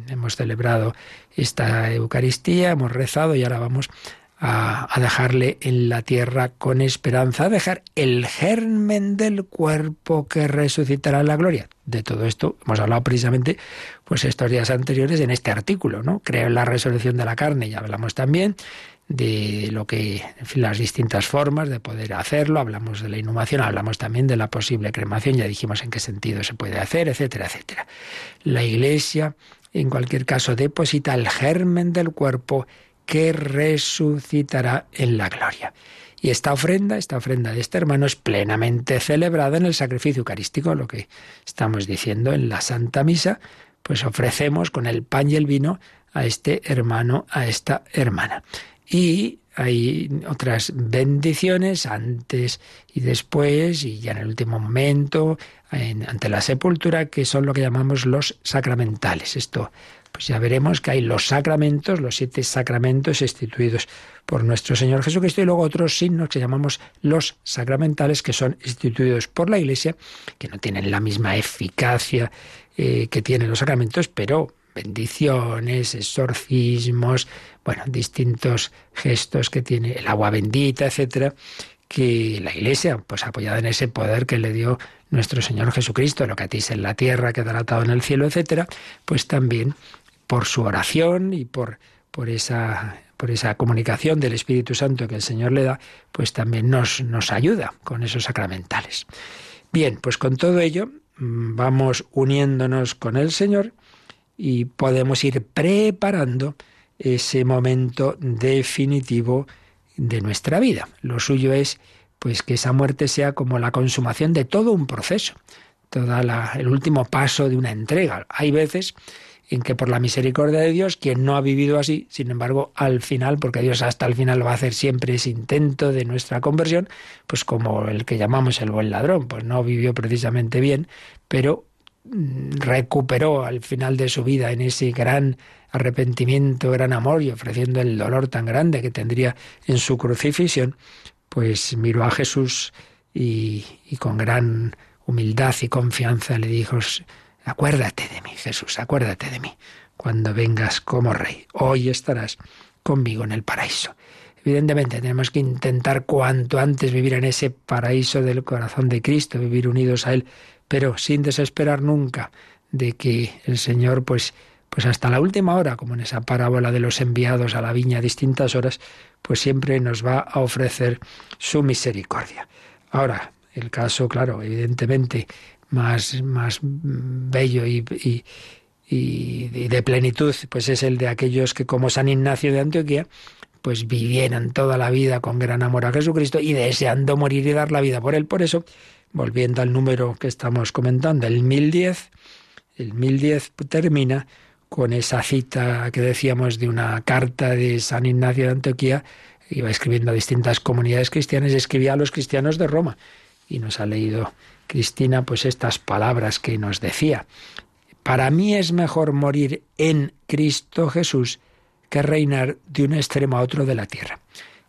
Hemos celebrado esta Eucaristía, hemos rezado y ahora vamos a, dejarle en la tierra con esperanza, a dejar el germen del cuerpo que resucitará en la gloria. De todo esto hemos hablado precisamente pues estos días anteriores en este artículo, ¿no? Creo en la resurrección de la carne, ya hablamos también de lo que, en fin, las distintas formas de poder hacerlo, hablamos de la inhumación, hablamos también de la posible cremación, ya dijimos en qué sentido se puede hacer, etcétera, etcétera. La Iglesia, en cualquier caso, deposita el germen del cuerpo que resucitará en la gloria. Y esta ofrenda, esta ofrenda de este hermano es plenamente celebrada en el sacrificio eucarístico, lo que estamos diciendo en la Santa Misa, pues ofrecemos con el pan y el vino a este hermano, a esta hermana. Y hay otras bendiciones antes y después y ya en el último momento ante la sepultura que son lo que llamamos los sacramentales. Esto pues ya veremos que hay los sacramentos, los siete sacramentos instituidos por nuestro Señor Jesucristo y luego otros signos que llamamos los sacramentales que son instituidos por la Iglesia, que no tienen la misma eficacia eh, que tienen los sacramentos, pero bendiciones, exorcismos, bueno, distintos gestos que tiene el agua bendita, etcétera, que la Iglesia, pues apoyada en ese poder que le dio nuestro Señor Jesucristo, lo que atis en la tierra quedará atado en el cielo, etcétera, pues también por su oración y por, por esa por esa comunicación del Espíritu Santo que el Señor le da, pues también nos, nos ayuda con esos sacramentales. Bien, pues con todo ello mm, vamos uniéndonos con el Señor y podemos ir preparando ese momento definitivo de nuestra vida. Lo suyo es pues que esa muerte sea como la consumación de todo un proceso, todo el último paso de una entrega. Hay veces en que por la misericordia de Dios, quien no ha vivido así, sin embargo, al final, porque Dios hasta el final va a hacer siempre ese intento de nuestra conversión, pues como el que llamamos el buen ladrón, pues no vivió precisamente bien, pero recuperó al final de su vida en ese gran arrepentimiento, gran amor y ofreciendo el dolor tan grande que tendría en su crucifixión, pues miró a Jesús y, y con gran humildad y confianza le dijo, acuérdate de mí, Jesús, acuérdate de mí, cuando vengas como rey. Hoy estarás conmigo en el paraíso. Evidentemente tenemos que intentar cuanto antes vivir en ese paraíso del corazón de Cristo, vivir unidos a Él pero sin desesperar nunca de que el Señor, pues, pues hasta la última hora, como en esa parábola de los enviados a la viña a distintas horas, pues siempre nos va a ofrecer su misericordia. Ahora, el caso, claro, evidentemente más, más bello y, y, y de plenitud, pues es el de aquellos que como San Ignacio de Antioquía, pues vivieran toda la vida con gran amor a Jesucristo y deseando morir y dar la vida por él. Por eso volviendo al número que estamos comentando, el 1010, el 1010 termina con esa cita que decíamos de una carta de San Ignacio de Antioquía, iba escribiendo a distintas comunidades cristianas y escribía a los cristianos de Roma. Y nos ha leído Cristina pues estas palabras que nos decía. Para mí es mejor morir en Cristo Jesús que reinar de un extremo a otro de la tierra.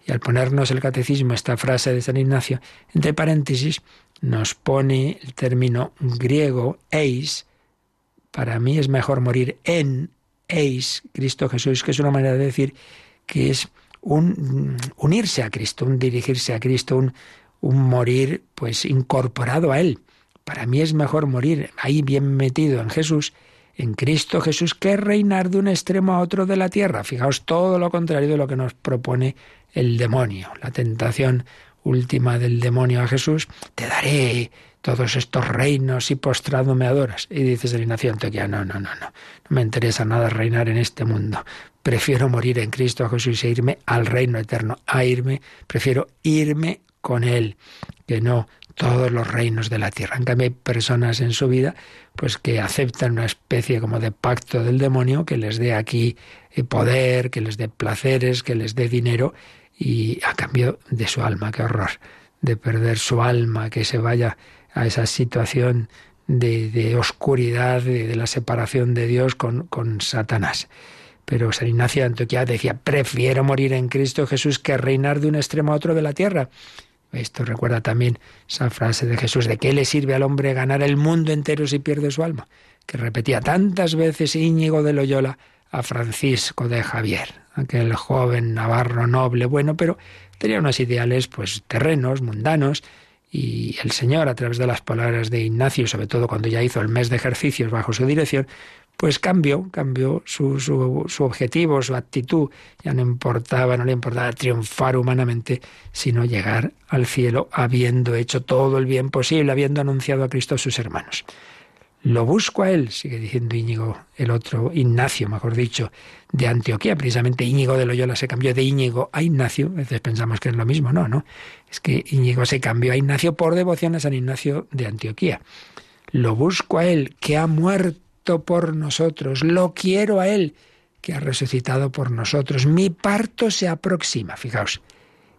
Y al ponernos el catecismo esta frase de San Ignacio, entre paréntesis, nos pone el término griego eis. Para mí es mejor morir en eis, Cristo Jesús, que es una manera de decir que es un unirse a Cristo, un dirigirse a Cristo, un, un morir pues incorporado a Él. Para mí es mejor morir ahí bien metido en Jesús, en Cristo Jesús, que reinar de un extremo a otro de la tierra. Fijaos todo lo contrario de lo que nos propone el demonio, la tentación última del demonio a Jesús, te daré todos estos reinos y postrado me adoras. Y dices el Ignacio Antioquia, no, no, no, no, no me interesa nada reinar en este mundo. Prefiero morir en Cristo Jesús e irme al reino eterno, a irme, prefiero irme con Él, que no todos los reinos de la tierra. En cambio, hay personas en su vida pues que aceptan una especie como de pacto del demonio que les dé aquí eh, poder, que les dé placeres, que les dé dinero y a cambio de su alma, qué horror, de perder su alma, que se vaya a esa situación de, de oscuridad, de, la separación de Dios con, con Satanás. Pero San Ignacio de Antioquía decía, prefiero morir en Cristo Jesús que reinar de un extremo a otro de la tierra. Esto recuerda también esa frase de Jesús, de qué le sirve al hombre ganar el mundo entero si pierde su alma, que repetía tantas veces Íñigo de Loyola a Francisco de Javier, aquel joven navarro noble, bueno, pero tenía unos ideales pues terrenos, mundanos, y el Señor, a través de las palabras de Ignacio, sobre todo cuando ya hizo el mes de ejercicios bajo su dirección, pues cambió, cambió su, su, su, objetivo, su actitud. Ya no importaba, no le importaba triunfar humanamente, sino llegar al cielo habiendo hecho todo el bien posible, habiendo anunciado a Cristo a sus hermanos. Lo busco a él, sigue diciendo Íñigo, el otro, Ignacio, mejor dicho, de Antioquía. Precisamente Íñigo de Loyola se cambió de Íñigo a Ignacio. A veces pensamos que es lo mismo, no, no. Es que Íñigo se cambió a Ignacio por devoción a San Ignacio de Antioquía. Lo busco a él, que ha muerto por nosotros. Lo quiero a él, que ha resucitado por nosotros. Mi parto se aproxima. Fijaos,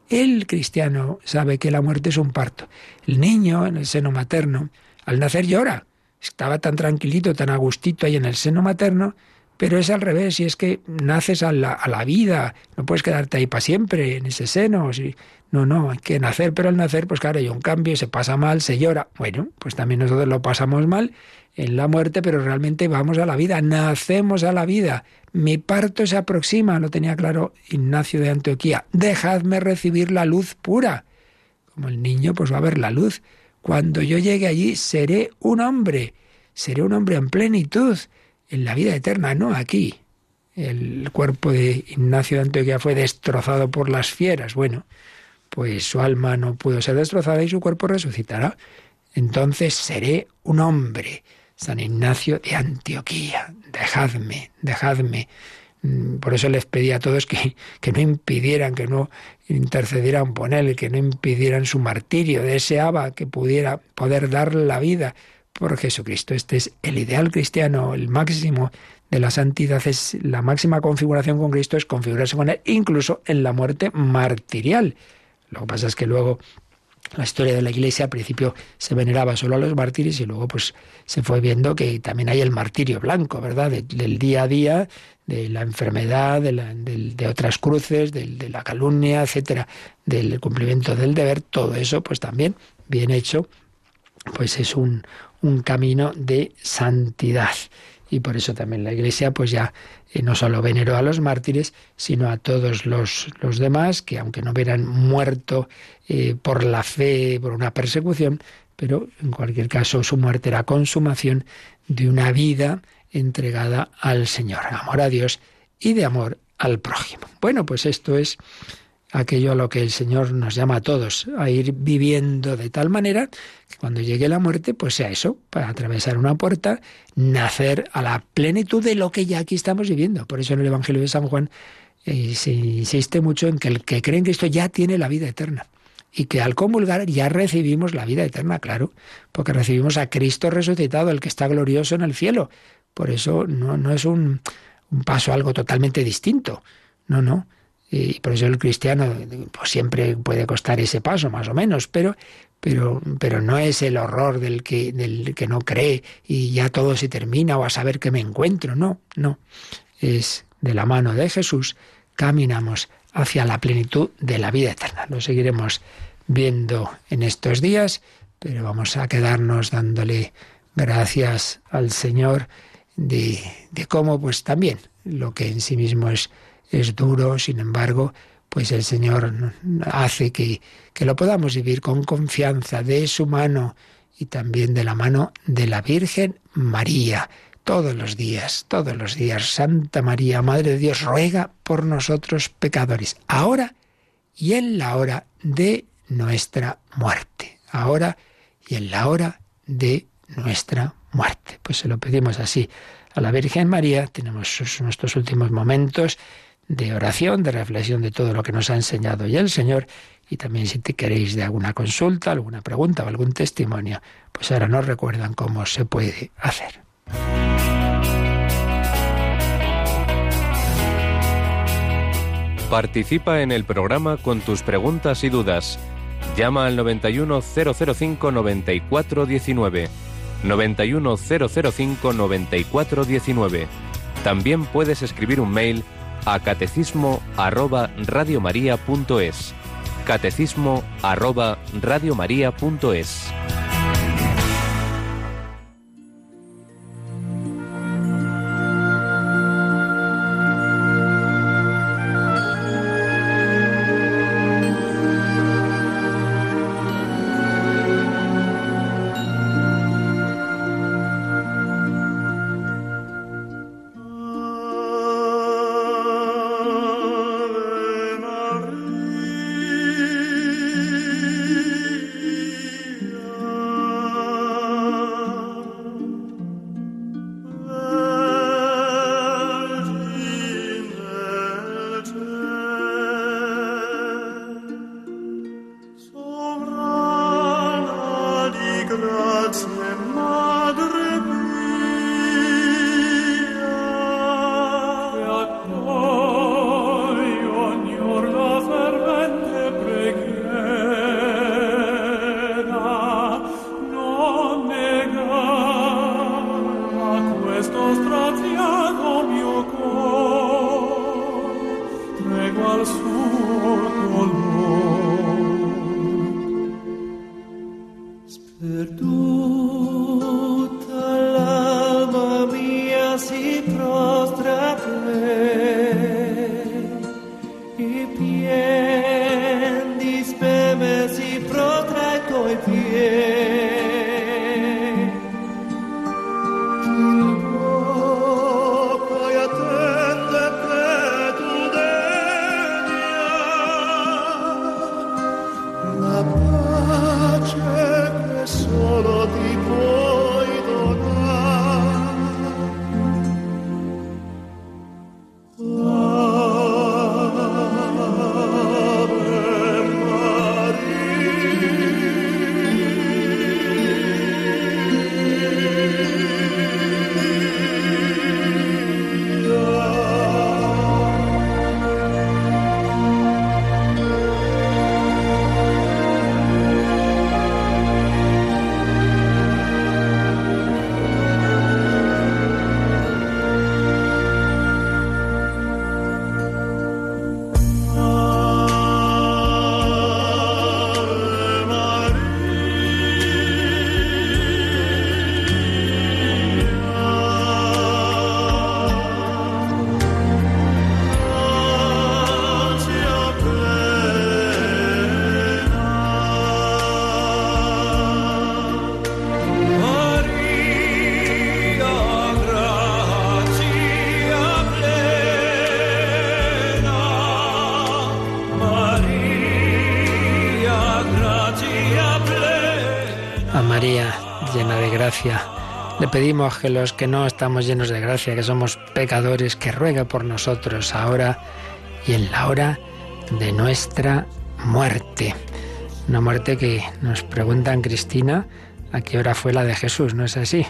el cristiano sabe que la muerte es un parto. El niño en el seno materno, al nacer llora estaba tan tranquilito, tan agustito ahí en el seno materno, pero es al revés, y es que naces a la, a la vida, no puedes quedarte ahí para siempre, en ese seno. Si, no, no, hay que nacer, pero al nacer, pues claro, hay un cambio, se pasa mal, se llora. Bueno, pues también nosotros lo pasamos mal en la muerte, pero realmente vamos a la vida, nacemos a la vida. Mi parto se aproxima, lo tenía claro Ignacio de Antioquía. Dejadme recibir la luz pura. Como el niño, pues va a ver la luz. Cuando yo llegue allí seré un hombre, seré un hombre en plenitud, en la vida eterna, no aquí. El cuerpo de Ignacio de Antioquía fue destrozado por las fieras. Bueno, pues su alma no pudo ser destrozada y su cuerpo resucitará. Entonces seré un hombre. San Ignacio de Antioquía, dejadme, dejadme. Mm, por eso les pedí a todos que, que no impidieran, que no intercedieran por él, que no impidieran su martirio. Deseaba que pudiera poder dar la vida por Jesucristo. Este es el ideal cristiano, el máximo de la santidad es la máxima configuración con Cristo es configurarse con él incluso en la muerte martirial. Lo que pasa es que luego la historia de la Iglesia al principio se veneraba solo a los mártires y luego pues se fue viendo que también hay el martirio blanco, ¿verdad? del día a día, de la enfermedad, de, de, otras cruces, de, la calumnia, etcétera, del cumplimiento del deber, todo eso pues también bien hecho, pues es un, un camino de santidad y por eso también la Iglesia pues ya eh, no solo veneró a los mártires, sino a todos los, los demás que aunque no hubieran muerto eh, por la fe, por una persecución, pero en cualquier caso su muerte era consumación de una vida entregada al Señor, amor a Dios y de amor al prójimo. Bueno, pues esto es aquello a lo que el Señor nos llama a todos, a ir viviendo de tal manera que cuando llegue la muerte, pues sea eso, para atravesar una puerta, nacer a la plenitud de lo que ya aquí estamos viviendo. Por eso en el Evangelio de San Juan eh, se insiste mucho en que el que cree en Cristo ya tiene la vida eterna. Y que al comulgar ya recibimos la vida eterna, claro, porque recibimos a Cristo resucitado, el que está glorioso en el cielo. Por eso no, no es un, un paso algo totalmente distinto. No, no y por eso el cristiano pues siempre puede costar ese paso más o menos pero pero pero no es el horror del que del que no cree y ya todo se termina o a saber que me encuentro no no. Es de la mano de Jesús caminamos hacia la plenitud de la vida eterna. Lo seguiremos viendo en estos días pero vamos a quedarnos dándole gracias al Señor de, de cómo pues también lo que en sí mismo es es duro, sin embargo, pues el Señor hace que, que lo podamos vivir con confianza de su mano y también de la mano de la Virgen María. Todos los días, todos los días, Santa María, Madre de Dios, ruega por nosotros pecadores, ahora y en la hora de nuestra muerte. Ahora y en la hora de nuestra muerte. Pues se lo pedimos así a la Virgen María. Tenemos nuestros últimos momentos de oración, de reflexión de todo lo que nos ha enseñado ya el Señor. Y también si te queréis de alguna consulta, alguna pregunta o algún testimonio, pues ahora nos recuerdan cómo se puede hacer. Participa en el programa con tus preguntas y dudas. Llama al 91005 9419. 91005 9419. También puedes escribir un mail a catecismo arroba radiomaria.es. Catecismo arroba radiomaria.es. pedimos que los que no estamos llenos de gracia, que somos pecadores, que ruegue por nosotros ahora y en la hora de nuestra muerte. Una muerte que nos preguntan, Cristina, a qué hora fue la de Jesús, ¿no es así?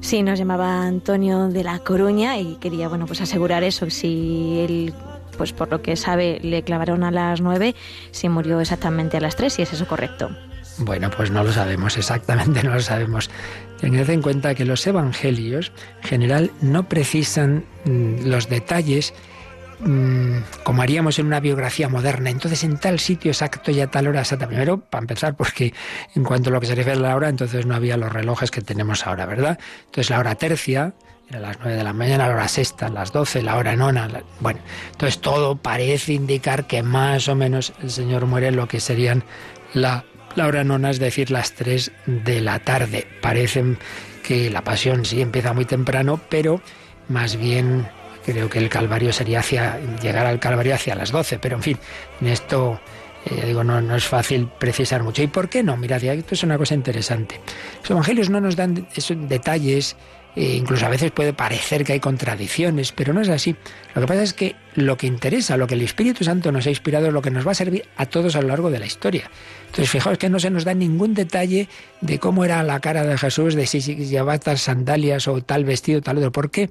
Sí, nos llamaba Antonio de la Coruña y quería, bueno, pues asegurar eso, si él pues por lo que sabe le clavaron a las nueve, si murió exactamente a las tres, si es eso correcto. Bueno, pues no lo sabemos, exactamente no lo sabemos. Tened en cuenta que los evangelios en general no precisan mm, los detalles mm, como haríamos en una biografía moderna. Entonces, en tal sitio exacto y a tal hora exacta. Primero, para empezar, porque en cuanto a lo que se refiere a la hora, entonces no había los relojes que tenemos ahora, ¿verdad? Entonces, la hora tercia, era las nueve de la mañana, la hora sexta, las doce, la hora nona. Bueno, entonces todo parece indicar que más o menos el Señor muere en lo que serían la la hora nona es decir las 3 de la tarde. Parecen que la pasión sí empieza muy temprano, pero más bien creo que el Calvario sería hacia llegar al Calvario hacia las 12, pero en fin, en esto eh, digo, no, no, es fácil precisar mucho. ¿Y por qué no? Mirad, esto es una cosa interesante. Los evangelios no nos dan esos detalles e incluso a veces puede parecer que hay contradicciones, pero no es así. Lo que pasa es que lo que interesa, lo que el Espíritu Santo nos ha inspirado, es lo que nos va a servir a todos a lo largo de la historia. Entonces, fijaos que no se nos da ningún detalle de cómo era la cara de Jesús, de si llevaba tal sandalias o tal vestido, tal otro. ¿Por qué?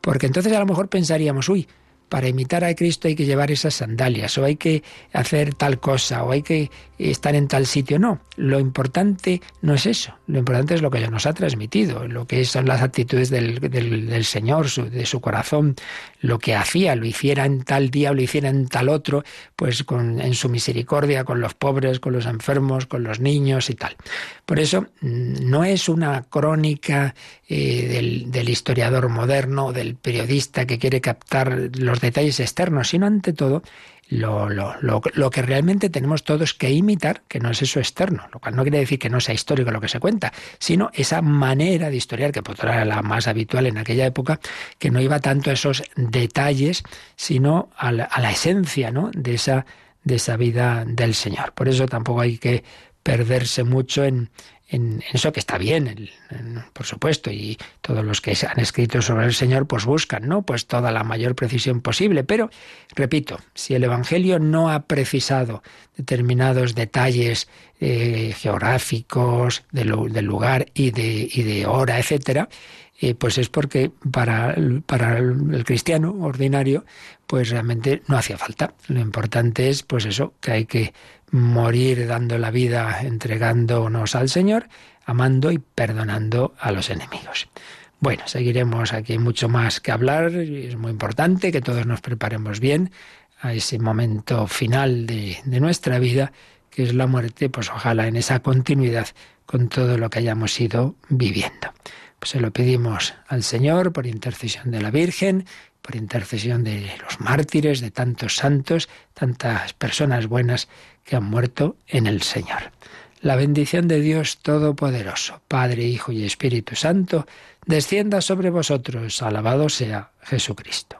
Porque entonces a lo mejor pensaríamos, uy, para imitar a Cristo hay que llevar esas sandalias, o hay que hacer tal cosa, o hay que estar en tal sitio. No, lo importante no es eso, lo importante es lo que nos ha transmitido, lo que son las actitudes del, del, Señor, de su corazón, lo que hacía, lo hiciera en tal día lo hiciera en tal otro, pues con, en su misericordia con los pobres, con los enfermos, con los niños y tal. Por eso mm, no es una crónica eh, del historiador moderno, del periodista que quiere captar los detalles externos, sino ante todo lo, lo, lo, que realmente tenemos todos que imitar, que no es eso externo, lo cual no quiere decir que no sea histórico lo que se cuenta, sino esa manera de historiar, que era la más habitual en aquella época, que no iba tanto a esos detalles, sino a la, a la esencia ¿no? de, esa, de esa vida del Señor. Por eso tampoco hay que perderse mucho en, en, eso que está bien, por supuesto, y todos los que han escrito sobre el Señor pues buscan, ¿no? Pues toda la mayor precisión posible, pero repito, si el Evangelio no ha precisado determinados detalles eh, geográficos del, lugar y de, y de hora, etcétera, pues es porque para, para el cristiano ordinario, pues realmente no hacía falta. Lo importante es, pues eso, que hay que morir dando la vida, entregándonos al Señor, amando y perdonando a los enemigos. Bueno, seguiremos aquí mucho más que hablar. Es muy importante que todos nos preparemos bien a ese momento final de, de nuestra vida, que es la muerte, pues ojalá en esa continuidad con todo lo que hayamos ido viviendo. Se lo pedimos al Señor por intercesión de la Virgen, por intercesión de los mártires, de tantos santos, tantas personas buenas que han muerto en el Señor. La bendición de Dios Todopoderoso, Padre, Hijo y Espíritu Santo, descienda sobre vosotros. Alabado sea Jesucristo.